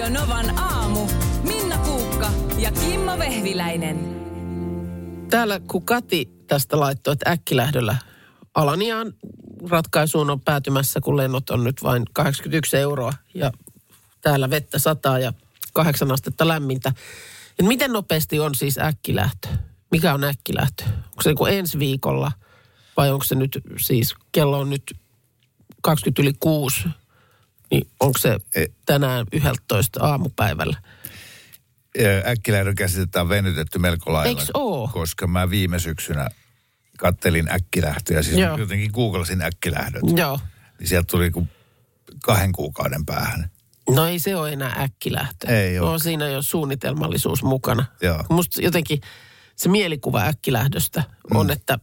Radio Novan aamu. Minna Kuukka ja Kimmo Vehviläinen. Täällä kun Kati tästä laittoi, että äkkilähdöllä Alaniaan ratkaisuun on päätymässä, kun lennot on nyt vain 81 euroa ja täällä vettä sataa ja kahdeksan astetta lämmintä. Et miten nopeasti on siis äkkilähtö? Mikä on äkkilähtö? Onko se niin ensi viikolla vai onko se nyt siis, kello on nyt 20 yli 6, niin onko se tänään 11 aamupäivällä? äkkilähdön käsitettä on venytetty melko lailla. Eiks oo? Koska mä viime syksynä kattelin äkkilähtöjä, siis Joo. jotenkin googlasin äkkilähdöt. Joo. Niin sieltä tuli kuin kahden kuukauden päähän. No ei se ole enää äkkilähtö. Ei oo. On siinä jo suunnitelmallisuus mukana. Joo. Musta jotenkin se mielikuva äkkilähdöstä on, Mm. että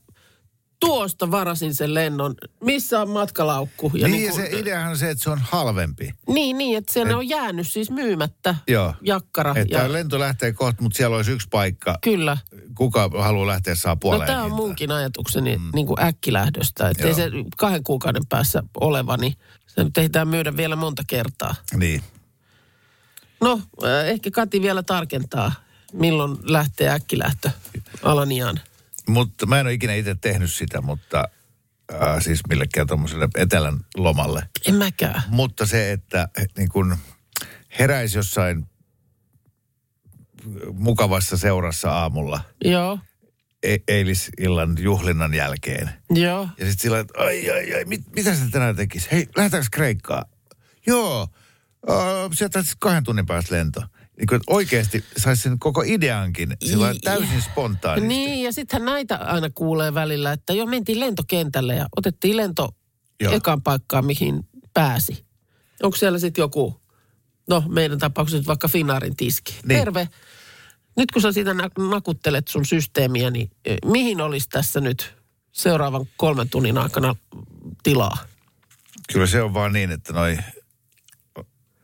tuosta varasin sen lennon. Missä on matkalaukku? Ja niin, niin ja kuin- se ideahan on se, että se on halvempi. Niin, niin, että siellä on jäänyt siis myymättä Joo. jakkara. Että ja, lento lähtee kohta, mutta siellä olisi yksi paikka. kyllä. Kuka haluaa lähteä saa No puoleen tämä on munkin ajatukseni mm. niin kuin äkkilähdöstä. Että ei se kahden kuukauden päässä oleva, niin se nyt ehditään myydä vielä monta kertaa. Niin. No, äh, ehkä Kati vielä tarkentaa, milloin lähtee äkkilähtö Alaniaan. Mutta mä en ole ikinä itse tehnyt sitä, mutta äh, siis millekään tuommoiselle etelän lomalle. En mäkään. Mutta se, että niin kun heräisi jossain mukavassa seurassa aamulla Joo, e- eilisillan juhlinnan jälkeen. joo. Ja sitten sillä, että ai, ai, ai, mit, mitä se tänään tekisi? Hei, lähdetäänkö Kreikkaan? Joo, uh, sieltä sitten kahden tunnin päästä lento. Niin kuin, että oikeasti saisi sen koko ideankin sillä I- täysin spontaanisti. Niin, ja sittenhän näitä aina kuulee välillä, että jo mentiin lentokentälle ja otettiin lento Joo. ekaan paikkaan, mihin pääsi. Onko siellä sitten joku, no meidän tapauksessa nyt vaikka Finnaarin tiski. Niin. Terve. Nyt kun sä siitä nak- nakuttelet sun systeemiä, niin eh, mihin olisi tässä nyt seuraavan kolmen tunnin aikana tilaa? Kyllä se on vaan niin, että noi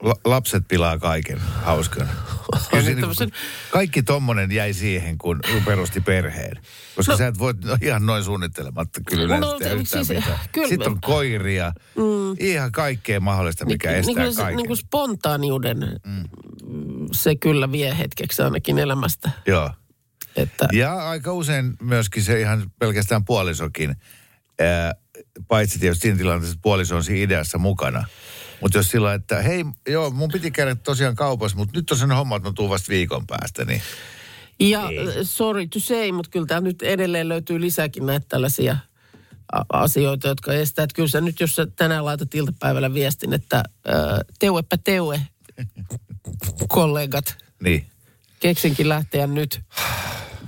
la- lapset pilaa kaiken hauskana. Siinä, tämmösen- kaikki tommonen jäi siihen, kun perusti perheen. Koska No- no, sä et voi no, ihan noin suunnittelematta kyllä No, tehdä yhtään siis, mitään. kyllä Sitten on koiria, mm. ihan kaikkea mahdollista, mikä niin, estää niin, kaiken. niin kuin spontaaniuden, mm. se kyllä vie hetkeksi ainakin elämästä. Joo. Että, Ja aika usein myöskin se ihan pelkästään puolisokin, ää, paitsi tietysti siinä tilanteessa, että puoliso on siinä ideassa mukana. Mutta jos sillä että hei, joo, mun piti käydä tosiaan kaupassa, mutta nyt on sen homma, että mä tuun vasta viikon päästä, niin Ja äh, sorry to say, mutta kyllä täällä nyt edelleen löytyy lisääkin näitä tällaisia asioita, jotka estää. Että kyllä sä nyt, jos sä tänään laitat iltapäivällä viestin, että äh, teuepä teue, kollegat, niin. keksinkin lähteä nyt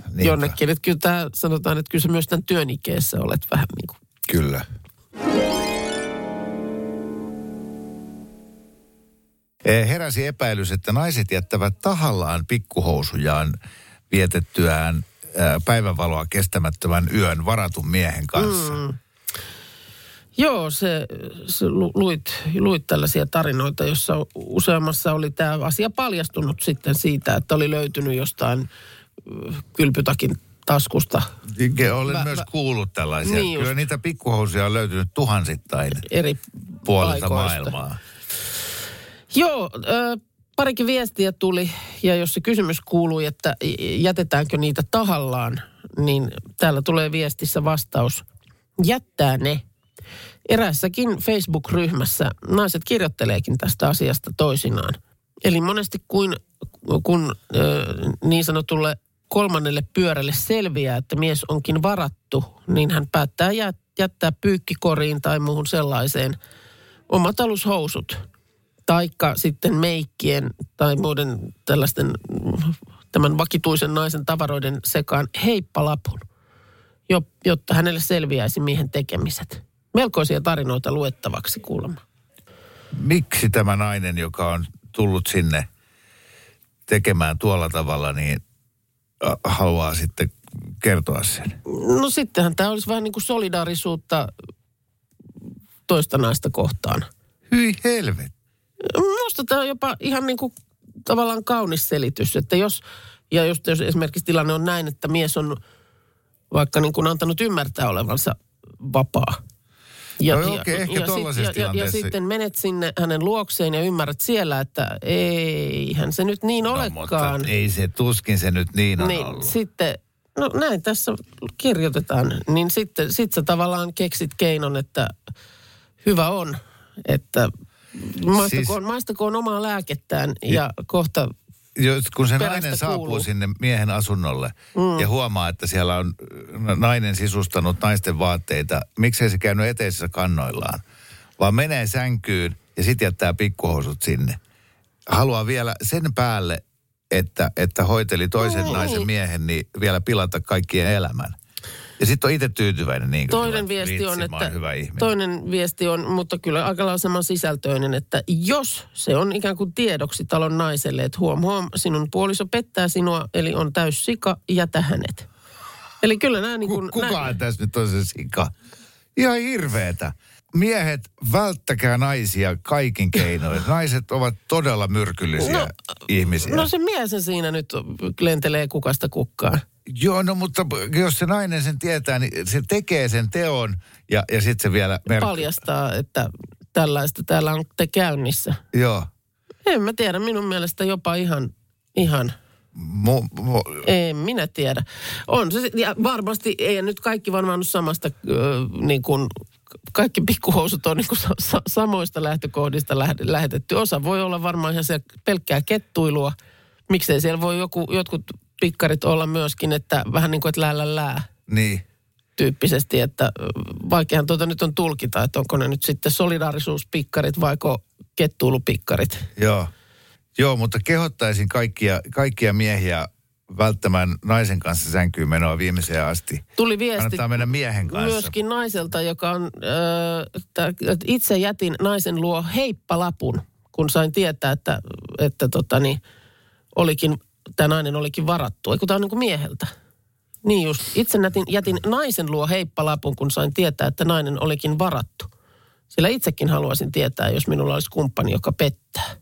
Niinpä. jonnekin. Että kyllä tää, sanotaan, että kyllä sä myös tämän työn ikeessä olet vähän niin kuin Kyllä. Heräsi epäilys, että naiset jättävät tahallaan pikkuhousujaan vietettyään ää, päivänvaloa kestämättömän yön varatun miehen kanssa. Mm. Joo, se, se lu- luit, luit tällaisia tarinoita, jossa useammassa oli tämä asia paljastunut sitten siitä, että oli löytynyt jostain ö, kylpytakin taskusta Olen Vä- myös vä- kuullut tällaisia. Niin Kyllä just. niitä pikkuhousuja on löytynyt tuhansittain eri paikoista. maailmaa. Joo, ö, parikin viestiä tuli ja jos se kysymys kuului, että jätetäänkö niitä tahallaan, niin täällä tulee viestissä vastaus. Jättää ne. Erässäkin Facebook-ryhmässä naiset kirjoitteleekin tästä asiasta toisinaan. Eli monesti kuin, kun ö, niin sanotulle kolmannelle pyörälle selviää, että mies onkin varattu, niin hän päättää jä- jättää pyykkikoriin tai muuhun sellaiseen omat alushousut. Taikka sitten meikkien tai muiden tällaisten tämän vakituisen naisen tavaroiden sekaan heippalapun, jo, jotta hänelle selviäisi miehen tekemiset. Melkoisia tarinoita luettavaksi kuulemma. Miksi tämä nainen, joka on tullut sinne tekemään tuolla tavalla, niin äh, haluaa sitten kertoa sen? No sittenhän tämä olisi vähän niin kuin solidaarisuutta toista naista kohtaan. Hyi helvet. Minusta tämä on jopa ihan niin kuin tavallaan kaunis selitys, että jos, ja just jos esimerkiksi tilanne on näin, että mies on vaikka niin kuin antanut ymmärtää olevansa vapaa, No okei, ehkä sit- tollaisessa ja, ja, ja tilanteessa- sitten menet sinne hänen luokseen ja ymmärrät siellä, että eihän se nyt niin No, olekaan. mutta ei se, tuskin se nyt niin on niin ollut. sitten, no näin tässä kirjoitetaan, niin sitten sit sä tavallaan keksit keinon, että hyvä on, että maistakoon, Siis- maistakoon omaa lääkettään ja kohta Jos, kun se nainen saapuu kuuluu. sinne miehen asunnolle mm. ja huomaa, että siellä on nainen sisustanut naisten vaatteita, miksei se käynyt eteisessä kannoillaan, vaan menee sänkyyn ja sitten jättää pikkuhousut sinne. Haluaa vielä sen päälle, että, että hoiteli toisen Niin. naisen miehen, niin vielä pilata kaikkien elämän. Ja sitten on itse tyytyväinen niin Toinen sillä, viesti on, "Vitsi, oon että hyvä ihminen. toinen viesti on, mutta kyllä aika lailla saman sisältöinen, että jos se on ikään kuin tiedoksi talon naiselle, että huom huom, sinun puoliso pettää sinua, eli on täys sika, jätä hänet. Eli kyllä nämä niin kuin... Ku- Kukaan tässä nyt on se sika? Ihan hirveetä. Miehet, välttäkää naisia kaikin keinoin. Naiset ovat todella myrkyllisiä No, ihmisiä. No se mies siinä nyt lentelee kukasta kukkaan. Joo, no mutta jos se nainen sen tietää, niin se tekee sen teon ja, ja sitten se vielä... Mer- Paljastaa, että tällaista täällä on te käynnissä. Joo. En mä tiedä, minun mielestä jopa ihan, ihan Mu, mu, En minä tiedä. On se, ja varmasti ei nyt kaikki varmaan ole samasta, ö, niin kuin, kaikki pikkuhousut on niin kuin sa- sa- samoista lähtökohdista lähe- lähetetty. Osa voi olla varmaan ihan se pelkkää kettuilua. Miksei siellä voi joku, jotkut pikkarit olla myöskin, että vähän niin kuin, että lää, lää niin. tyyppisesti, että vaikeahan tuota nyt on tulkita, että onko ne nyt sitten solidaarisuuspikkarit vaiko kettuilupikkarit. Joo. Joo, mutta kehottaisin kaikkia, kaikkia miehiä välttämään naisen kanssa sänkyyn menoa viimeiseen asti. Tuli viesti Kannattaa mennä miehen kanssa. myöskin naiselta, joka on, äh, että itse jätin naisen luo heippalapun, kun sain tietää, että, että tota niin, olikin, tämä nainen olikin varattu. Eikö tämä on niin kuin mieheltä? Niin just. Itse jätin, jätin naisen luo heippalapun, kun sain tietää, että nainen olikin varattu. Sillä itsekin haluaisin tietää, jos minulla olisi kumppani, joka pettää.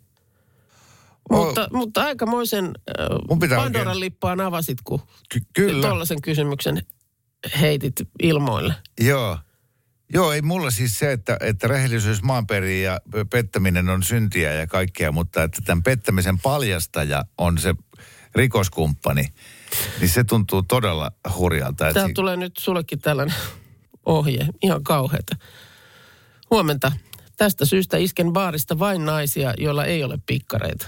Oh. Mutta, mutta aikamoisen äh, Pandoran lippaan avasit, kun Ky- kyllä. tuollaisen kysymyksen heitit ilmoille. Joo. Joo, ei mulla siis se, että, että rehellisyys maanperiin ja pettäminen on syntiä ja kaikkea, mutta että tämän pettämisen paljastaja on se rikoskumppani, niin se tuntuu todella hurjalta. Että Täällä si- tulee nyt sullekin tällainen ohje, ihan kauheata. Huomenta. Tästä syystä isken baarista vain naisia, joilla ei ole pikkareita.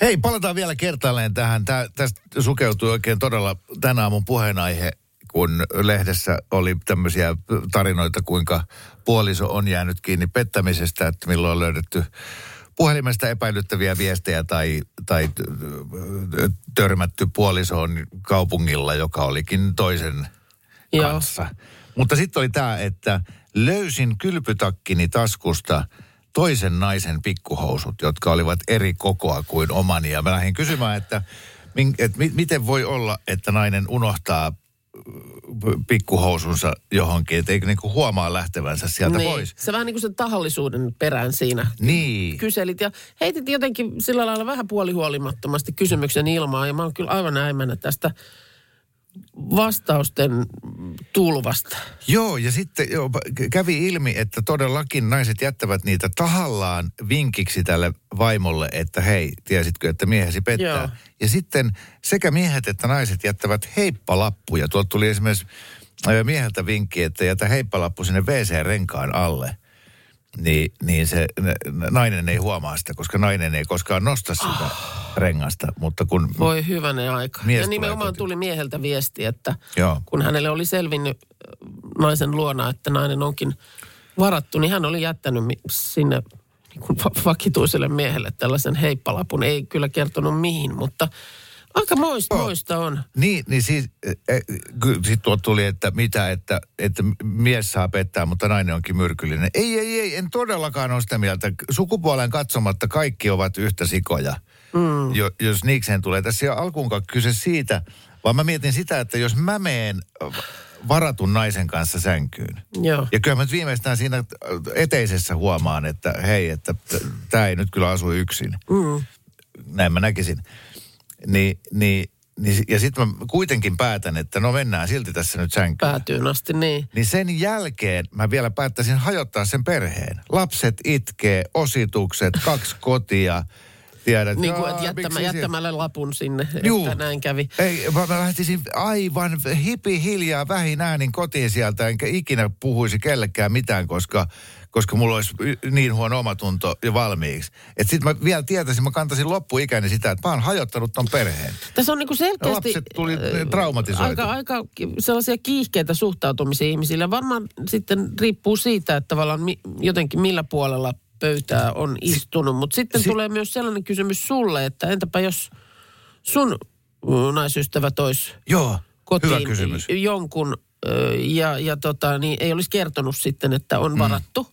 Hei, palataan vielä kertaalleen tähän. Tää, tästä sukeutui oikein todella tänä aamun puheenaihe, kun lehdessä oli tämmöisiä tarinoita, kuinka puoliso on jäänyt kiinni pettämisestä, että milloin on löydetty puhelimesta epäilyttäviä viestejä tai, tai törmätty puolisoon kaupungilla, joka olikin toisen Joo. kanssa. Mutta sitten oli tämä, että löysin kylpytakkini taskusta toisen naisen pikkuhousut, jotka olivat eri kokoa kuin omani. Ja mä lähdin kysymään, että, että mi- miten voi olla, että nainen unohtaa pikkuhousunsa johonkin, että eikö niinku huomaa lähtevänsä sieltä niin. pois. Se vähän niin kuin sen tahallisuuden perään siinä Niin. kyselit. Ja heitit jotenkin sillä lailla vähän puolihuolimattomasti kysymyksen ilmaan. Ja mä oon kyllä aivan äimänä tästä vastausten tulvasta. Joo, ja sitten joo, kävi ilmi, että todellakin naiset jättävät niitä tahallaan vinkiksi tälle vaimolle, että hei, tiesitkö, että miehesi pettää. Joo. Ja sitten sekä miehet että naiset jättävät heippalappuja. Tuolta tuli esimerkiksi ö, mieheltä vinkki, että jätä heippalappu sinne WC-renkaan alle. Niin, niin se nainen ei huomaa sitä, koska nainen ei koskaan nosta sitä rengasta. Mutta kun Voi hyvänen aika. Mies ja nimenomaan tuli mieheltä viesti, että Joo. kun hänelle oli selvinnyt äh, naisen luona, että nainen onkin varattu, niin hän oli jättänyt sinne niin kuin va- vakituiselle miehelle tällaisen heippalapun. Ei kyllä kertonut mihin, mutta aika moista, Joo. moista on. Niin, niin siis, sitten tuo tuli, että mitä, että, että mies saa pettää, mutta nainen onkin myrkyllinen. Ei, ei, ei, en todellakaan ole sitä mieltä. Sukupuolen katsomatta kaikki ovat yhtä sikoja, mm. jo, jos niikseen tulee. Tässä ei ole alkuunkaan kyse siitä, vaan mä mietin sitä, että jos mä meen varatun naisen kanssa sänkyyn, Joo. ja kyllä mä nyt viimeistään siinä eteisessä huomaan, että hei, että tämä ei nyt kyllä asu yksin Mm. näin mä näkisin, niin, niin, niin, ja sitten mä kuitenkin päätän, että no mennään silti tässä nyt sänkyyn. Päätyyn asti, niin. Niin sen jälkeen mä vielä päättäisin hajottaa sen perheen. Lapset itkee, ositukset, kaksi kotia. Tiedät, Niin kuin, "Jaa, että jättämä, jättämällä lapun sinne, Juu. että näin kävi. Ei, mä, mä lähtisin aivan hipi hiljaa vähin äänin kotiin sieltä, enkä ikinä puhuisi kellekään mitään, koska, koska mulla olisi niin huono omatunto jo valmiiksi. Että sit mä vielä tietäisin, mä kantaisin loppuikäni sitä, että mä oon hajottanut ton perheen. Tässä on niin kuin selkeästi... Lapset tuli äh, traumatisoitu. Aika, aika sellaisia kiihkeitä suhtautumisia ihmisille. Varmaan sitten riippuu siitä, että tavallaan mi, jotenkin millä puolella pöytää on istunut. Mutta sitten si- tulee myös sellainen kysymys sulle, että entäpä jos sun mm, naisystävä tois Joo, kotiin hyvä kysymys. jonkun ja, ja tota, niin ei olisi kertonut sitten, että on varattu.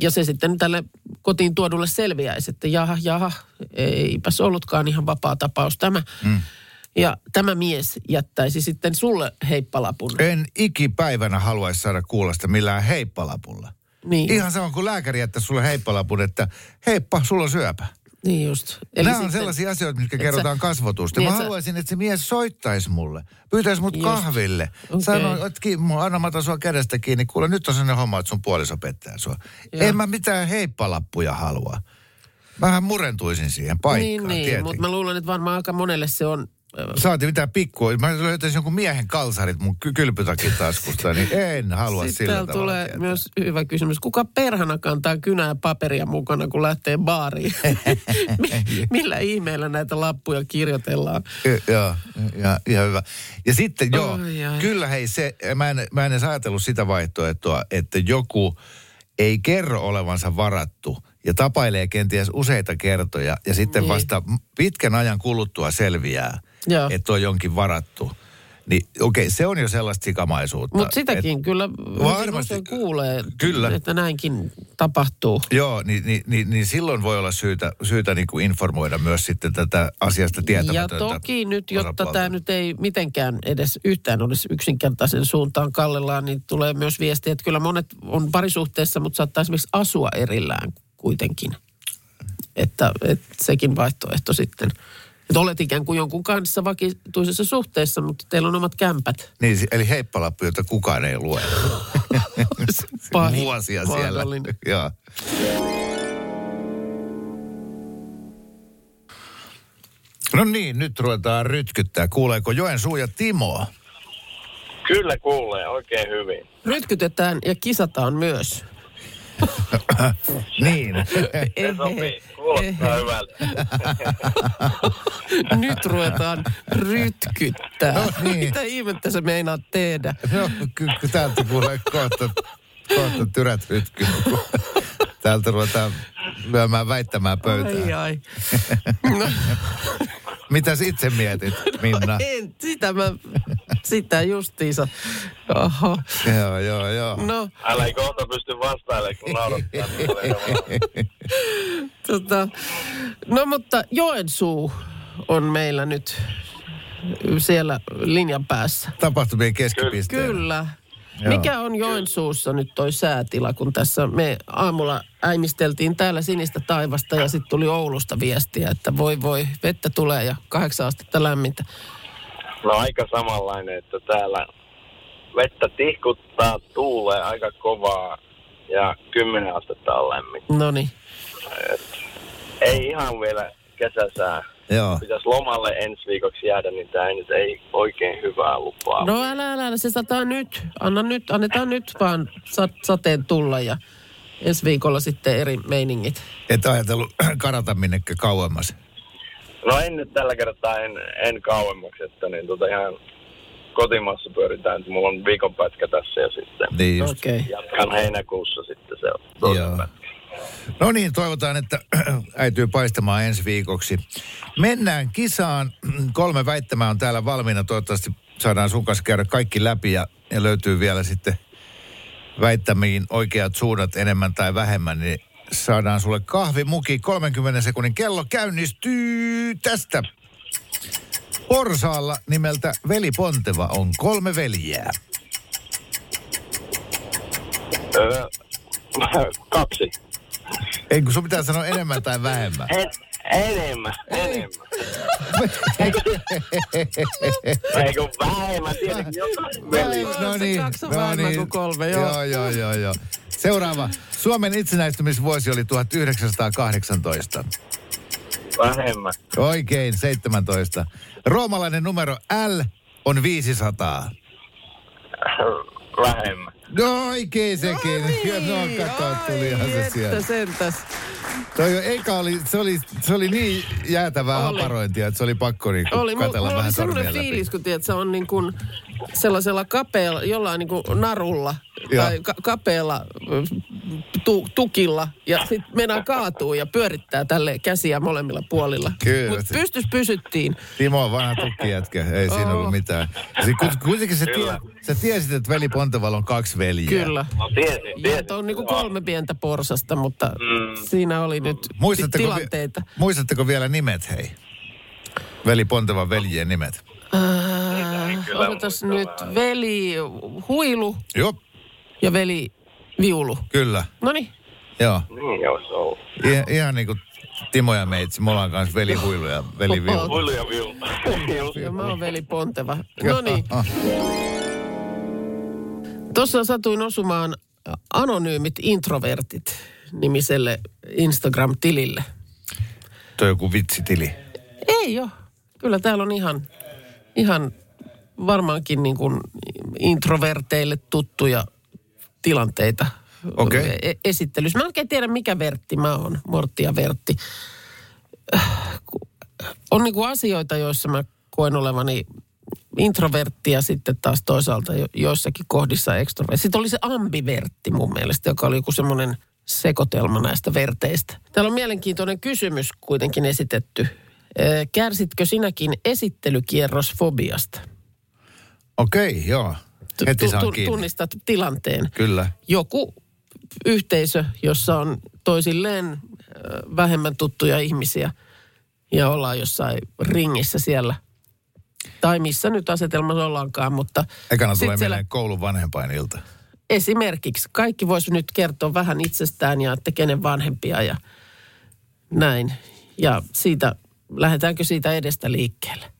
Ja se sitten tälle kotiin tuodulle selviäisi, että jaha, jaha, eipäs ollutkaan ihan vapaa tapaus tämä. Mm. Ja tämä mies jättäisi sitten sulle heippalapun. En ikipäivänä haluaisi saada kuulla sitä millään heippalapulla. Niin, Ihan sama kuin lääkäri jättää sulle heippalapun, että heippa, sulla on syöpä. Niin just. Eli Nämä on sitten- sellaisia asioita, mitkä kerrotaan sä- kasvotusta. niin, Mä sä- haluaisin, että se mies soittaisi mulle. Pyytäisi mut Just. kahville. Okei. Sanoi, että anna mä sua kädestä kiinni. Kuule, nyt on sellainen homma, että sun puoliso pettää sua. Joo. En mä mitään heippalappuja halua. Mähän murentuisin siihen paikkaan, Niin, niin mutta mä luulen, että varmaan aika monelle se on... Saati mitään pikkua. Mä löytäisin jonkun miehen kalsarit mun ky- kylpytakin taskusta, niin en halua Sitten sillä tavalla tulee tietää. myös hyvä kysymys. Kuka perhana kantaa kynää ja paperia mukana, kun lähtee baariin? Mi- Millä ihmeellä näitä lappuja kirjoitellaan? Joo, ja, ihan hyvä. Ja sitten joo, Ai, ai. kyllä hei se, mä en, mä en edes ajatellut sitä vaihtoehtoa, että joku ei kerro olevansa varattu ja tapailee kenties useita kertoja ja sitten Niin. vasta pitkän ajan kuluttua selviää, Joo. että on jonkin varattu. Niin okei, se on jo sellaista sikamaisuutta. Mutta sitäkin kyllä Varmasti. kuulee, Kyllä. että näinkin tapahtuu. Joo, niin, niin, niin, niin silloin voi olla syytä, syytä niin kuin informoida myös sitten tätä asiasta Ja tietämätöntä toki nyt, jotta tämä nyt ei mitenkään edes yhtään olisi yksinkertaisen suuntaan kallellaan, niin tulee myös viesti, että kyllä monet on parisuhteessa, mutta saattaa esimerkiksi asua erillään kuitenkin. Että, että sekin vaihtoehto sitten. Että olet ikään kuin jonkun kanssa vakituisessa suhteessa, mutta teillä on omat kämpät. Niin, eli heippalappu, jota kukaan ei lue. Pahin Vuosia siellä. Joo. No niin, nyt ruvetaan rytkyttää. Kuuleeko Joensuu ja Timo? Kyllä kuulee oikein hyvin. Rytkytetään ja kisataan myös. Niin. Se sopii. Kuulostaa hyvältä. Nyt ruvetaan rytkyttää. No niin. Mitä ihmettä sä meinaat tehdä? no, ky- ky- täältä kuulee kohta, kohta tyrät rytky. Täältä ruvetaan lyömään väittämään Ai pöytään. ai. No, Mitäs itse mietit, Minna? en, sitä mä, sitä justiinsa. Oho. joo, joo, joo. No, Älä ei kohta pysty vastailemaan, kun naurattaa. tota, no mutta Joensuu on meillä nyt siellä linjan päässä. Tapahtumien keskipisteen. Kyllä. Joo. Mikä on Joensuussa nyt toi säätila, kun tässä me aamulla äimisteltiin täällä sinistä taivasta ja sitten tuli Oulusta viestiä, että voi voi, vettä tulee ja kahdeksan astetta lämmintä. No aika samanlainen, että täällä vettä tihkuttaa, tuulee aika kovaa ja 10 astetta on lämmin. No niin. Ei ihan vielä kesäsää. Joo. Pitäisi lomalle ensi viikoksi jäädä, niin tämä nyt ei oikein hyvää lupaa. No älä, älä, älä, se sataa nyt. Anna nyt, annetaan nyt vaan sa- sateen tulla ja ensi viikolla sitten eri meiningit. Et ajatellut karata minnekään kauemmas. No en nyt tällä kertaa en, en kauemmaksi, että niin tota ihan kotimaassa pyöritään. että Mulla on viikonpätkä tässä ja sitten Niin just. Okay. jatkan heinäkuussa sitten se on toinen pätkä. No niin, toivotaan, että äityy paistamaan ensi viikoksi. Mennään kisaan. Kolme väittämää on täällä valmiina. Toivottavasti saadaan sun kanssa käydä kaikki läpi ja, ja löytyy vielä sitten väittämiin oikeat suunnat enemmän tai vähemmän, niin saadaan sulle kahvimuki. 30 sekunnin kello käynnistyy tästä. Porsaalla nimeltä Veli Ponteva on kolme veljeä. Öö, kaksi. Ei kun sun pitää sanoa enemmän tai vähemmän. En, enemmän, enemmän. Ei kun vähemmän, tietenkin jotain. No niin, no niin. kolme, joo. joo, joo, joo, joo. Seuraava. Suomen itsenäistymisvuosi oli 1918. Vähemmän. Oikein, 17. Roomalainen numero L on 500. Vähemmän. No oikein sekin. No, kato, tulihan se että sentäs. Toi eka oli, se oli, se oli niin jäätävää Oli. haparointia, että se oli pakko niinku Oli, katella mulla oli vähän semmoinen sormia läpi. fiilis, kun tiedät, se on niin kuin sellaisella kapealla, jollain niin kuin narulla Joo. tai ka- kapealla ö, tu- tukilla ja sitten mennään kaatuu ja pyörittää tälle käsiä molemmilla puolilla. Kyllä. Mutta pystys pysyttiin. Timo on vanha tukkijätkä, ei siinä Oo. ollut mitään. Ja Kuitenkin sä, tie, sä tiesit, että veli Ponteval on kaksi veljeä. Kyllä. No tiesin, Ja tiesin. on niin kuin kolme pientä porsasta, mutta Mm. siinä oli nyt Muistatteko, vi- tilanteita. muistatteko vielä nimet, hei? Veli Pontevan veljien nimet. Äh, kyllä muista nyt vähän. veli Huilu Joo, ja veli Viulu. kyllä. No niin. Joo. Niin olisi ollut. I, ihan niin kuin Timo ja meitsi, me ollaan kanssa veli Huilu ja veli Viulu. Huilu ja viulta. Just. Ja mä oon veli Ponteva. No niin. Ah, Tuossa satuin osumaan anonyymit introvertit nimiselle Instagram-tilille. toi on joku vitsitili. Ei ole. Kyllä täällä on ihan, ihan varmaankin niin kuin introverteille tuttuja tilanteita Okei. e- esittelyssä. Mä en oikein tiedä, mikä vertti mä oon, Mortti ja Vertti. On niin kuin asioita, joissa mä koen olevani introvertti ja sitten taas toisaalta jo- joissakin kohdissa ekstrovertti. Sitten oli se ambivertti mun mielestä, joka oli joku semmoinen sekoitelma näistä verteistä. Täällä on mielenkiintoinen kysymys kuitenkin esitetty. Kärsitkö sinäkin esittelykierrosfobiasta? Okei, joo. Tu- Heti tu- tu-. Tunnistat tilanteen. Kyllä. Joku yhteisö, jossa on toisilleen vähemmän tuttuja ihmisiä ja ollaan jossain ringissä siellä. Tai missä nyt asetelmassa ollaankaan, mutta... Ekana tulee siellä- mieleen koulun vanhempainilta. esimerkiksi kaikki voisi nyt kertoa vähän itsestään ja että kenen vanhempia ja näin. Ja siitä, lähdetäänkö siitä edestä liikkeelle?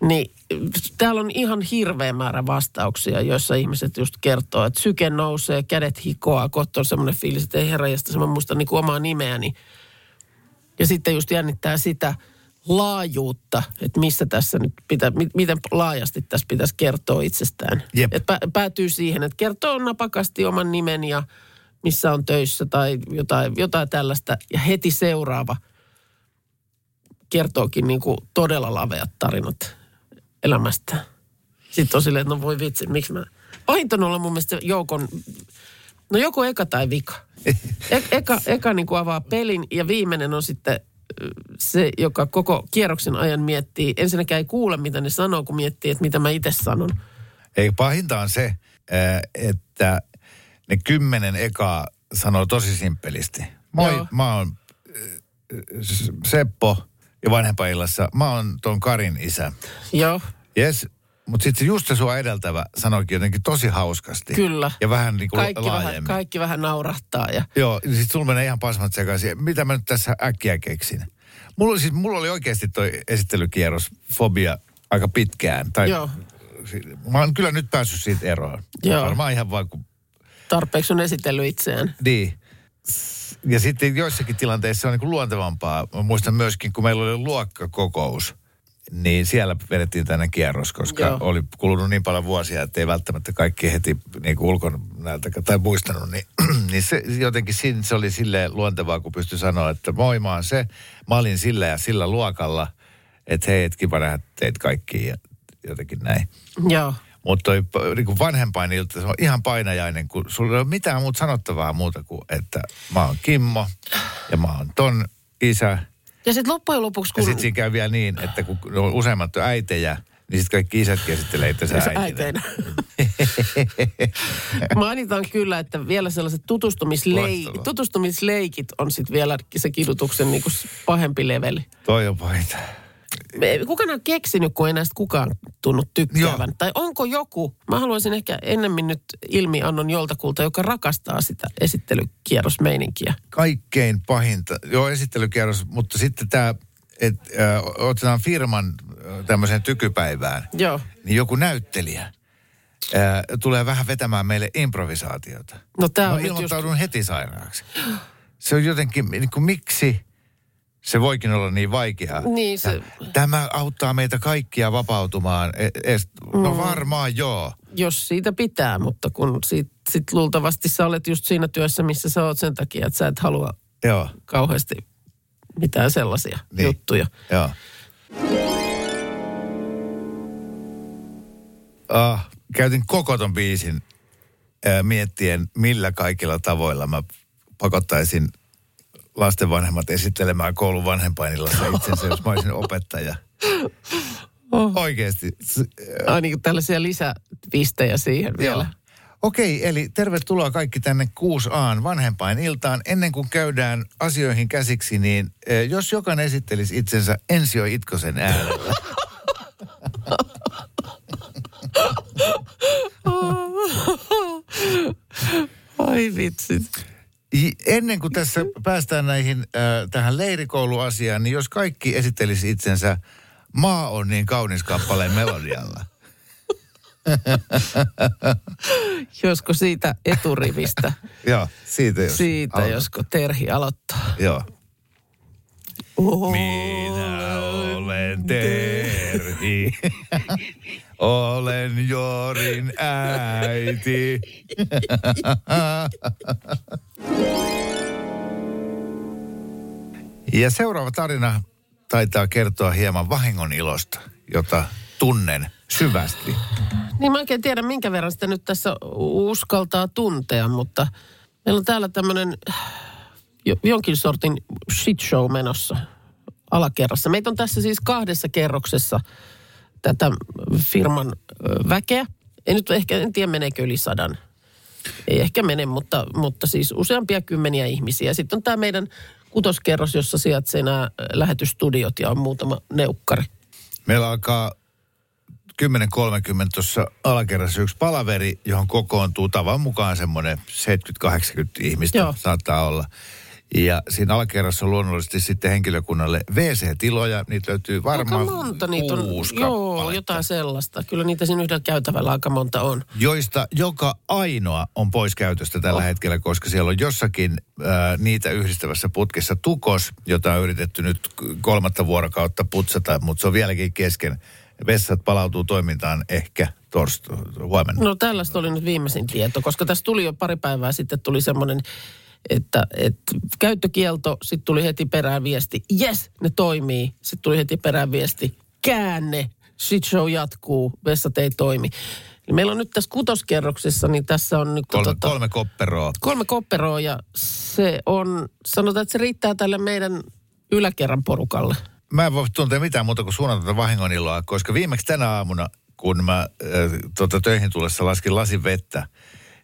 Niin täällä on ihan hirveä määrä vastauksia, joissa ihmiset just kertoo, että syke nousee, kädet hikoaa, kohta on semmoinen fiilis, että ei herra, mä muistan niin kuin omaa nimeäni. Ja sitten just jännittää sitä laajuutta, että missä tässä nyt pitää, mi- miten laajasti tässä pitäisi kertoa itsestään. Jep. Et pä, päätyy siihen, että kertoo napakasti oman nimen ja missä on töissä tai jotain, jotain tällaista. Ja heti seuraava kertookin niin kuin todella laveat tarinat elämästä. Sitten on silleen, että no voi vitsi, miksi mä... Pahinta on olla mun mielestä joukon, no joko eka tai vika. E- eka eka niin kuin avaa pelin ja viimeinen on sitten se, joka koko kierroksen ajan miettii. Ensinnäkään ei kuule, mitä ne sanoo, kun miettii, että mitä mä itse sanon. Ei, pahinta on se, että ne kymmenen ekaa sanoo tosi simppelisti. Moi, Joo. mä oon Seppo ja vanhempaillassa. Mä oon ton Karin isä. Joo, Yes, mutta sitten just se sua edeltävä sanoikin jotenkin tosi hauskasti. Kyllä. Ja vähän niin kuin kaikki vähän, laajemmin. kaikki vähän naurahtaa ja Joo, niin sit sulla menee ihan pasmat sekaisin. Mitä mä nyt tässä äkkiä keksin? Mulla, oli siis, mulla oli oikeasti toi esittelykierros, fobia aika pitkään. Tai, Joo. Mä oon kyllä nyt päässyt siitä eroon. Joo. Varmaan ihan vaan kun tarpeeksi on esitellyt itseään. Niin. Ja sitten joissakin tilanteissa on niin kuin luontevampaa. Mä muistan myöskin, kun meillä oli luokkakokous, niin siellä vedettiin tänne kierros, koska Joo. Oli kulunut niin paljon vuosia, että ei välttämättä kaikki heti niin kuin ulkonäöltä tai muistanut. Niin, niin se, jotenkin siinä se oli silleen luontevaa, kun pystyi sanoa, että moi mä se, mä olin sillä ja sillä luokalla, että hei, et kiva nähdä teitä kaikki ja jotenkin näin. Joo. Mutta niinku vanhempainilta se on ihan painajainen, kun sulla ei ole mitään muuta sanottavaa muuta kuin, että mä oon Kimmo ja mä oon ton isä. Ja sitten loppujen lopuksi, Ja kun... sitten siinä käy vielä niin, että kun on useammat on äitejä, niin sitten kaikki isätkin esittelee itsensä Se äitinä. Mainitaan kyllä, että vielä sellaiset tutustumislei, tutustumisleikit on sitten vielä se kidutuksen niinku pahempi leveli. Toi on pahinta. Kukaan on keksinyt, kun ei näistä kukaan tunnu tykkäävän. Joo. Tai onko joku, mä haluaisin ehkä ennemmin nyt ilmiannon joltakulta, joka rakastaa sitä esittelykierrosmeininkiä. Kaikkein pahinta, joo esittelykierros, mutta sitten tämä että äh, otetaan firman tämmöiseen tykypäivään, Joo. niin joku näyttelijä äh, tulee vähän vetämään meille improvisaatiota. No tää Mä on nyt just... ilmoittaudun heti sairaaksi. Se on jotenkin, niin kuin miksi se voikin olla niin vaikeaa. Niin, se- Tä- Tämä auttaa meitä kaikkia vapautumaan. E- no varmaan joo. Jos siitä pitää, mutta kun sit, sit luultavasti sä olet just siinä työssä, missä sä oot sen takia, että sä et halua Joo, kauheasti mitään sellaisia Niin. juttuja. joo. Ah, käytin koko ton biisin ää, miettien, millä kaikilla tavoilla mä pakottaisin lastenvanhemmat esittelemään koulun vanhempainillassa itsensä, jos mä olisin opettaja. Oh. Oikeesti. S- Ai niin tällaisia lisäpistejä siihen vielä. Joo. Okei, eli tervetuloa kaikki tänne 6Aan vanhempain iltaan. Ennen kuin käydään asioihin käsiksi, niin eh, jos jokainen esittelisi itsensä Ensio Itkosen äärellä. Ai vitsit. Ennen kuin tässä päästään näihin äh, tähän leirikouluasiaan, niin jos kaikki esittelisi itsensä Maa on niin kaunis kappaleen melodialla. Josko siitä eturivistä, Joo, siitä jos. siitä aloitat. josko Terhi aloittaa. Joo. Minä olen Terhi. olen Jorin äiti. Ja seuraava tarina taitaa kertoa hieman vahingon ilosta, jota tunnen syvästi. Niin mä oikein tiedä, minkä verran sitä nyt tässä uskaltaa tuntea, mutta meillä on täällä tämmöinen jo, jonkin sortin shit show menossa alakerrassa. Meitä on tässä siis kahdessa kerroksessa tätä firman väkeä. En nyt ehkä, en tiedä meneekö yli sadan. Ei ehkä mene, mutta, mutta siis useampia kymmeniä ihmisiä. Sitten on tämä meidän kutoskerros, jossa sijaitsee nämä lähetystudiot ja on muutama neukkari. Meillä alkaa 10.30 tuossa alakerrassa yksi palaveri, johon kokoontuu tavan mukaan semmoinen 70-80 ihmistä Joo. saattaa olla. Ja siinä alakerrassa on luonnollisesti sitten henkilökunnalle WC-tiloja. Niitä löytyy varmaan aika monta niitä on. Joo, jotain sellaista. Kyllä niitä siinä yhdellä käytävällä aika monta on. joista joka ainoa on pois käytöstä tällä Oh. hetkellä, koska siellä on jossakin ää, niitä yhdistävässä putkessa tukos, jota on yritetty nyt kolmatta vuorokautta putsata, mutta se on vieläkin kesken. Vessat palautuu toimintaan ehkä torsta huomenna. No tällaista oli nyt viimeisin tieto, koska tässä tuli jo pari päivää sitten tuli semmoinen, että, että käyttökielto, sitten tuli heti perään viesti, yes, ne toimii. Sitten tuli heti perään viesti, käänne, shit show jatkuu, vessat ei toimi. Eli meillä on nyt tässä kutoskerroksessa, niin tässä on nyt Kolme, tota, kolme kopperoa. kolme kopperoa ja se on, sanotaan, että se riittää tälle meidän yläkerran porukalle. Mä en voi tuntea mitään muuta kuin suunnatonta vahingoniloa, koska viimeksi tänä aamuna, kun mä äh, tota, töihin tullessa laskin lasin vettä,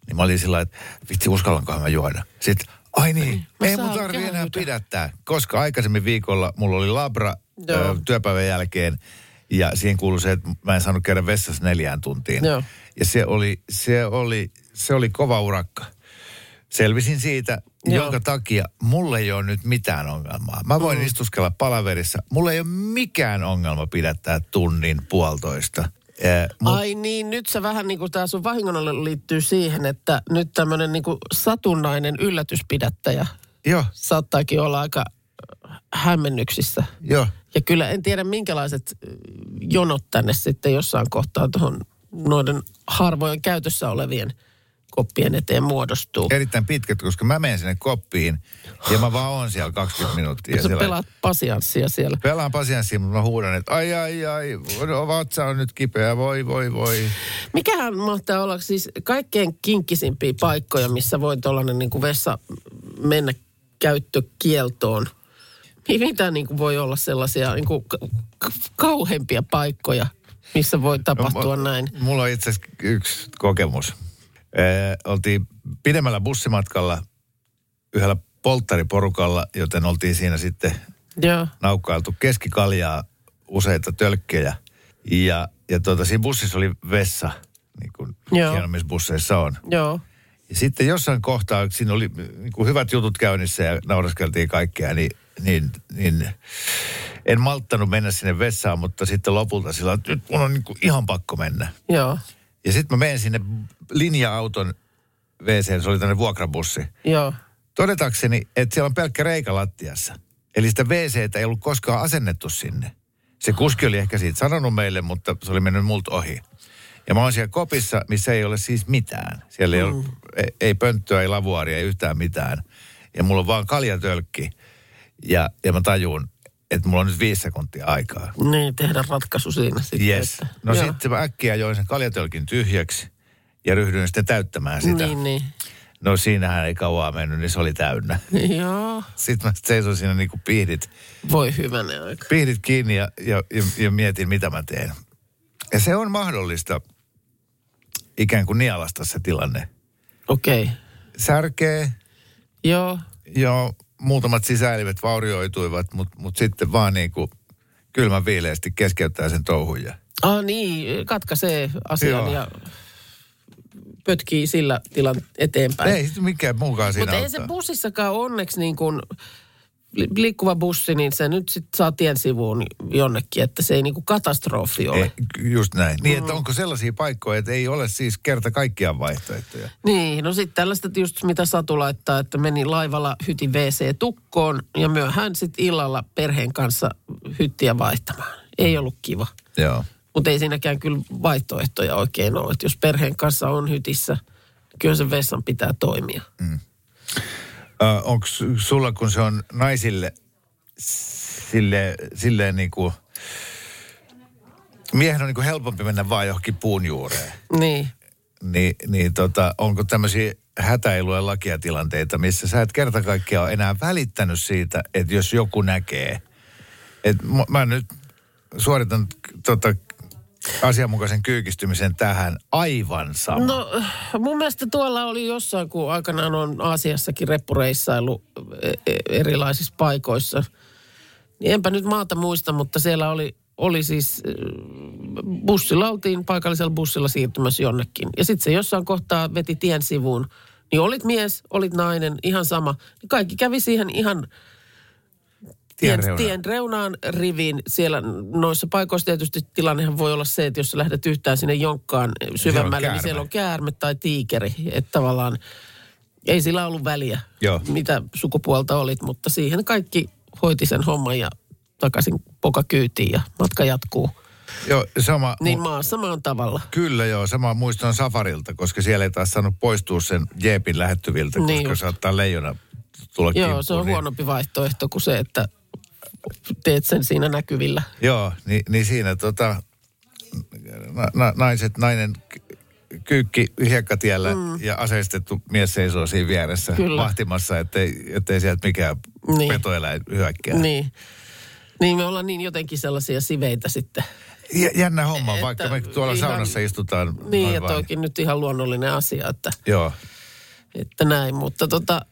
niin mä olin sillä että vitsi uskallankohan mä juoda. Sitten, ai niin, Mä ei mun tarvi enää käydä. pidättää, koska aikaisemmin viikolla mulla oli labra Joo. ö, työpäivän jälkeen ja siihen kuului se, että mä en saanut käydä vessassa neljään tuntiin. Joo. Ja se oli, se oli, se oli kova urakka. Selvisin siitä, Joo. jonka takia mulle ei ole nyt mitään ongelmaa. Mä voin mm. istuskella palaverissa. Mulla ei ole mikään ongelma pidättää tunnin puolitoista. Eh, mut, Ai niin, nyt se vähän niin kuin tämä sun vahingonolle liittyy siihen, että nyt tämmöinen niin kuin satunnainen yllätyspidättäjä joo, saattaakin olla aika äh, hämmennyksissä. joo. Ja kyllä en tiedä minkälaiset äh, jonot tänne sitten jossain kohtaa tuohon noiden harvojen käytössä olevien koppien eteen muodostuu. Erittäin pitkät, koska mä menen sinne koppiin ja mä vaan oon siellä 20 minuuttia. Sä siellä pelaat pasianssia siellä. Pelaan pasianssia, mutta mä huudan, että ai ai ai, no, vatsa on nyt kipeä, voi voi voi. Mikähän mahtaa olla siis kaikkein kinkkisimpiä paikkoja, missä voi tuollainen niin kuin vessa mennä käyttökieltoon? Mitä niin kuin voi olla sellaisia niin kuin ka- ka- kauheimpia paikkoja, missä voi tapahtua No, näin? Mulla on itse asiassa yksi kokemus. Eh, oltiin pidemmällä bussimatkalla yhdellä polttariporukalla, joten oltiin siinä sitten Joo, naukkailtu keskikaljaa useita tölkkejä. Ja, ja tuota, siinä bussissa oli vessa, niin kuin hienommissa busseissa on. joo. Ja sitten jossain kohtaa, siinä oli niin kuin hyvät jutut käynnissä ja nauraskeltiin kaikkea, niin, niin, niin en malttanut mennä sinne vessaan, mutta sitten lopulta sillä että nyt mun on niin kuin ihan pakko mennä. Joo, Ja sitten mä menen sinne linja-auton WC, se oli tämmöinen vuokrabussi. joo. Todetakseni, että siellä on pelkkä reikä lattiassa. Eli sitä WCtä ei ollut koskaan asennettu sinne. Se kuski oli ehkä siitä sanonut meille, mutta se oli mennyt multa ohi. Ja mä oon siellä kopissa, missä ei ole siis mitään. Siellä ei, ole, ei, ei pönttöä, ei lavuaaria, ei yhtään mitään. Ja mulla on vaan kaljatölkki. Ja, ja mä tajun, että mulla on nyt viisi sekuntia aikaa. Niin, tehdä ratkaisu siinä sitten. Yes. että- No joo. sitten mä äkkiä join sen kaljatölkin tyhjäksi ja ryhdyin sitten täyttämään sitä. Niin, niin. No siinähän ei kauaa mennyt, niin se oli täynnä. Joo, Sitten mä seisoin siinä niin kuin pihdit, voi hyvänen aika. pihdit kiinni ja, ja, ja, ja mietin, mitä mä teen. Ja se on mahdollista ikään kuin nialasta se tilanne. Okei, okay. Särkee, joo. jo muutamat sisäelimet vaurioituivat, mutta mut sitten vaan niin kuin kylmän viileästi keskeyttää sen touhun. Ja, Ah niin, katkaisee asian Joo. ja pötkii sillä tilan eteenpäin. ei sitten mikään muukaan siinä Mutta ei se bussissakaan onneksi niin kuin liikkuva bussi, niin se nyt sitten saa tien sivuun jonnekin, että se ei niin kuin katastrofi ole. Ei, just näin. Niin, että onko sellaisia paikkoja, että ei ole siis kerta kaikkiaan vaihtoehtoja? Niin, no sitten tällaista just mitä Satu laittaa, että meni laivalla hytin WC tukkoon ja myöhään sitten illalla perheen kanssa hyttiä vaihtamaan. Ei ollut kiva. Joo. Mutta ei siinäkään kyllä vaihtoehtoja oikein ole. Että jos perheen kanssa on hytissä, kyllä sen vessan pitää toimia. Onko sulla, kun se on naisille sille, silleen niin kuin, miehen on niin kuin helpompi mennä vaan johonkin puun juureen, Niin. niin, niin tota, onko tämmöisiä hätäiluja lakiatilanteita, missä sä et kerta kaikkiaan ole enää välittänyt siitä, että jos joku näkee, että mä- mä nyt suoritan tota, asianmukaisen kyykistymisen tähän aivan sama. No mun mielestä tuolla oli jossain, kun aikanaan on Aasiassakin reppureissailu e- e- erilaisissa paikoissa. Niin enpä nyt maata muista, mutta siellä oli, oli siis, äh, bussilla oltiin paikallisella bussilla siirtymässä jonnekin. Ja sitten se jossain kohtaa veti tien sivuun. Niin olit mies, olit nainen, ihan sama. Kaikki kävi siihen ihan Tien tien, reunaan. tien reunaan riviin. Siellä noissa paikoissa tietysti tilannehan voi olla se, että jos lähdet yhtään sinne jonkkaan syvemmälle, niin siellä on käärme tai tiikeri. Että tavallaan ei sillä ollut väliä, Joo. mitä sukupuolta olit, mutta siihen kaikki hoiti sen homman ja takaisin poka kyytiin ja matka jatkuu. Joo, sama. Niin maassa maan tavalla. Kyllä joo, sama muistan Safarilta, koska siellä ei taas saanut poistua sen jeepin lähettyviltä, Niin koska just. saattaa leijona tulla Joo, kimppuun, se on niin, huonompi vaihtoehto kuin se, että teet sen siinä näkyvillä. Joo, niin, niin siinä tota, na, na, naiset, nainen ky- kyykki hiekkatiellä mm. ja aseistettu mies seisoo siinä vieressä Kyllä. vahtimassa, ettei, ettei sieltä mikään Niin. petoeläin hyökkää. Niin. Niin me ollaan niin jotenkin sellaisia siveitä sitten. Jä- Jännä homma, Että vaikka me tuolla ihan- saunassa istutaan. Niin, ja toikin nyt ihan luonnollinen asia, että, Joo. että näin. Mutta tota,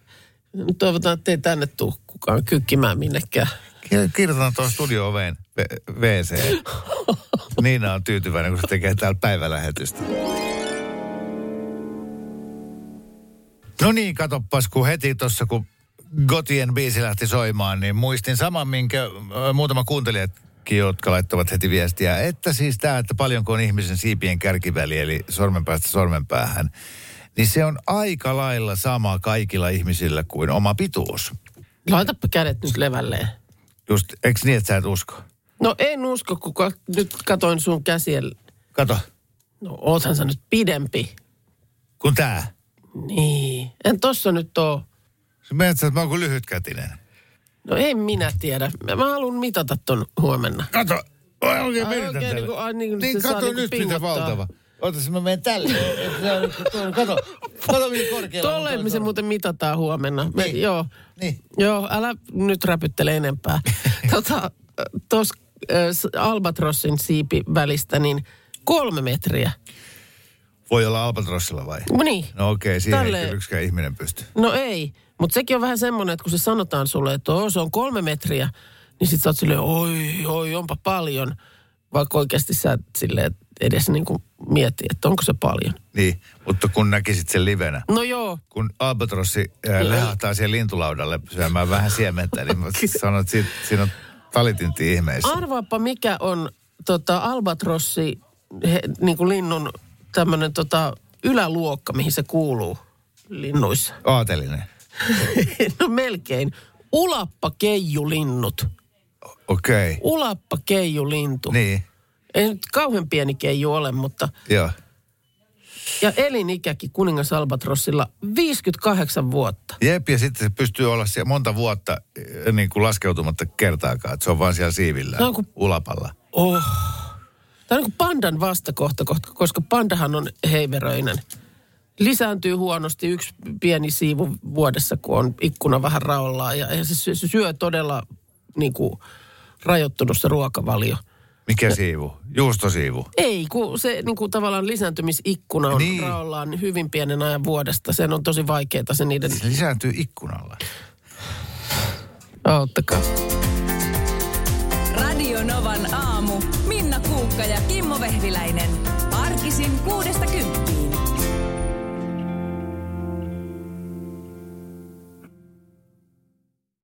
toivotaan, että ei tänne tule kukaan kykkimään minnekään. Ki- Kirjoitan tuohon studio-oveen WC. Niina on tyytyväinen, kun se tekee täällä päivälähetystä. No niin, katoppas, kun heti tuossa, kun Gotien biisi lähti soimaan, niin muistin saman, minkä ö, muutama kuuntelijatkin, jotka laittavat heti viestiä, että siis tämä, että paljonko on ihmisen siipien kärkiväli, eli sormenpäästä sormenpäähän, niin se on aika lailla sama kaikilla ihmisillä kuin oma pituus. Laitapa kädet nyt levälleen. Just, eikö niin, että sä et usko? No en usko, kun ka- nyt katoin sun käsien. Kato, No oothan sä nyt pidempi. kun tää. Niin. En tossa nyt oo. Se menet, että mä oon kuin lyhytkätinen. No en minä tiedä. Mä mä haluan mitata ton huomenna. Kato, Oi, oikein Ai oikein tälle. niinku- ai niin, niin se saa kato niinku nyt, pingottaa. valtava. Ootas, mä menen tälle. Tuo- Kato, kato miten korkealla. Tolleen me se muuten mitataan huomenna. Me, Niin. Joo. Niin. Joo, älä nyt räpyttele enempää. tota, tuossa Albatrossin siipi välistä, niin kolme metriä. Voi olla Albatrossilla vai? Niin. No okei, okay, siihen Tälle- ei yksikään ihminen pysty. No ei, mutta sekin on vähän semmoinen, että kun se sanotaan sulle, että oo, se on kolme metriä, niin sit sä oot silleen, oi, oi, onpa paljon. Vaikka oikeasti sä silleen edes niin kuin mieti, että onko se paljon. Niin, mutta kun näkisit sen livenä. No joo, Kun Albatrossi äh, lehahtaa siihen lintulaudalle syömään vähän siementä, niin sanon, että siinä on talitinti ihmeessä. Arvaappa mikä on tota, albatrossi, he, niin kuin linnun tämmöinen tota, yläluokka, mihin se kuuluu linnuissa. Aatelinen. no melkein. Ulappa keijulinnut. Okei. Okay. Ulappa keijulintu. Niin, Ei nyt kauhean pieni keiju ole, mutta... joo. Ja elinikäkin kuningas Albatrossilla 58 vuotta. Jep, ja sitten se pystyy olla siellä monta vuotta eh, niin kuin laskeutumatta kertaakaan. Että se on vaan siellä siivillä, No, kun- ulapalla. Oh. Tämä on niin kuin pandan vastakohta, kohta- koska pandahan on heiveröinen. Lisääntyy huonosti yksi pieni siivu vuodessa, kun on ikkuna vähän raollaan. Ja, ja se, syö, se syö todella niin kuin, rajoittunut se ruokavalio. Mikä siivu? Juustosiivu. Ei, kun se niin kuin, tavallaan lisääntymisikkuna on Niin. raollaan hyvin pienen ajan vuodesta. Sen on tosi vaikeaa se niiden... Se lisääntyy ikkunalla. Auttakaa. Radio Novan aamu. Minna Kuukka ja Kimmo Vehviläinen. Arkisin kuudesta.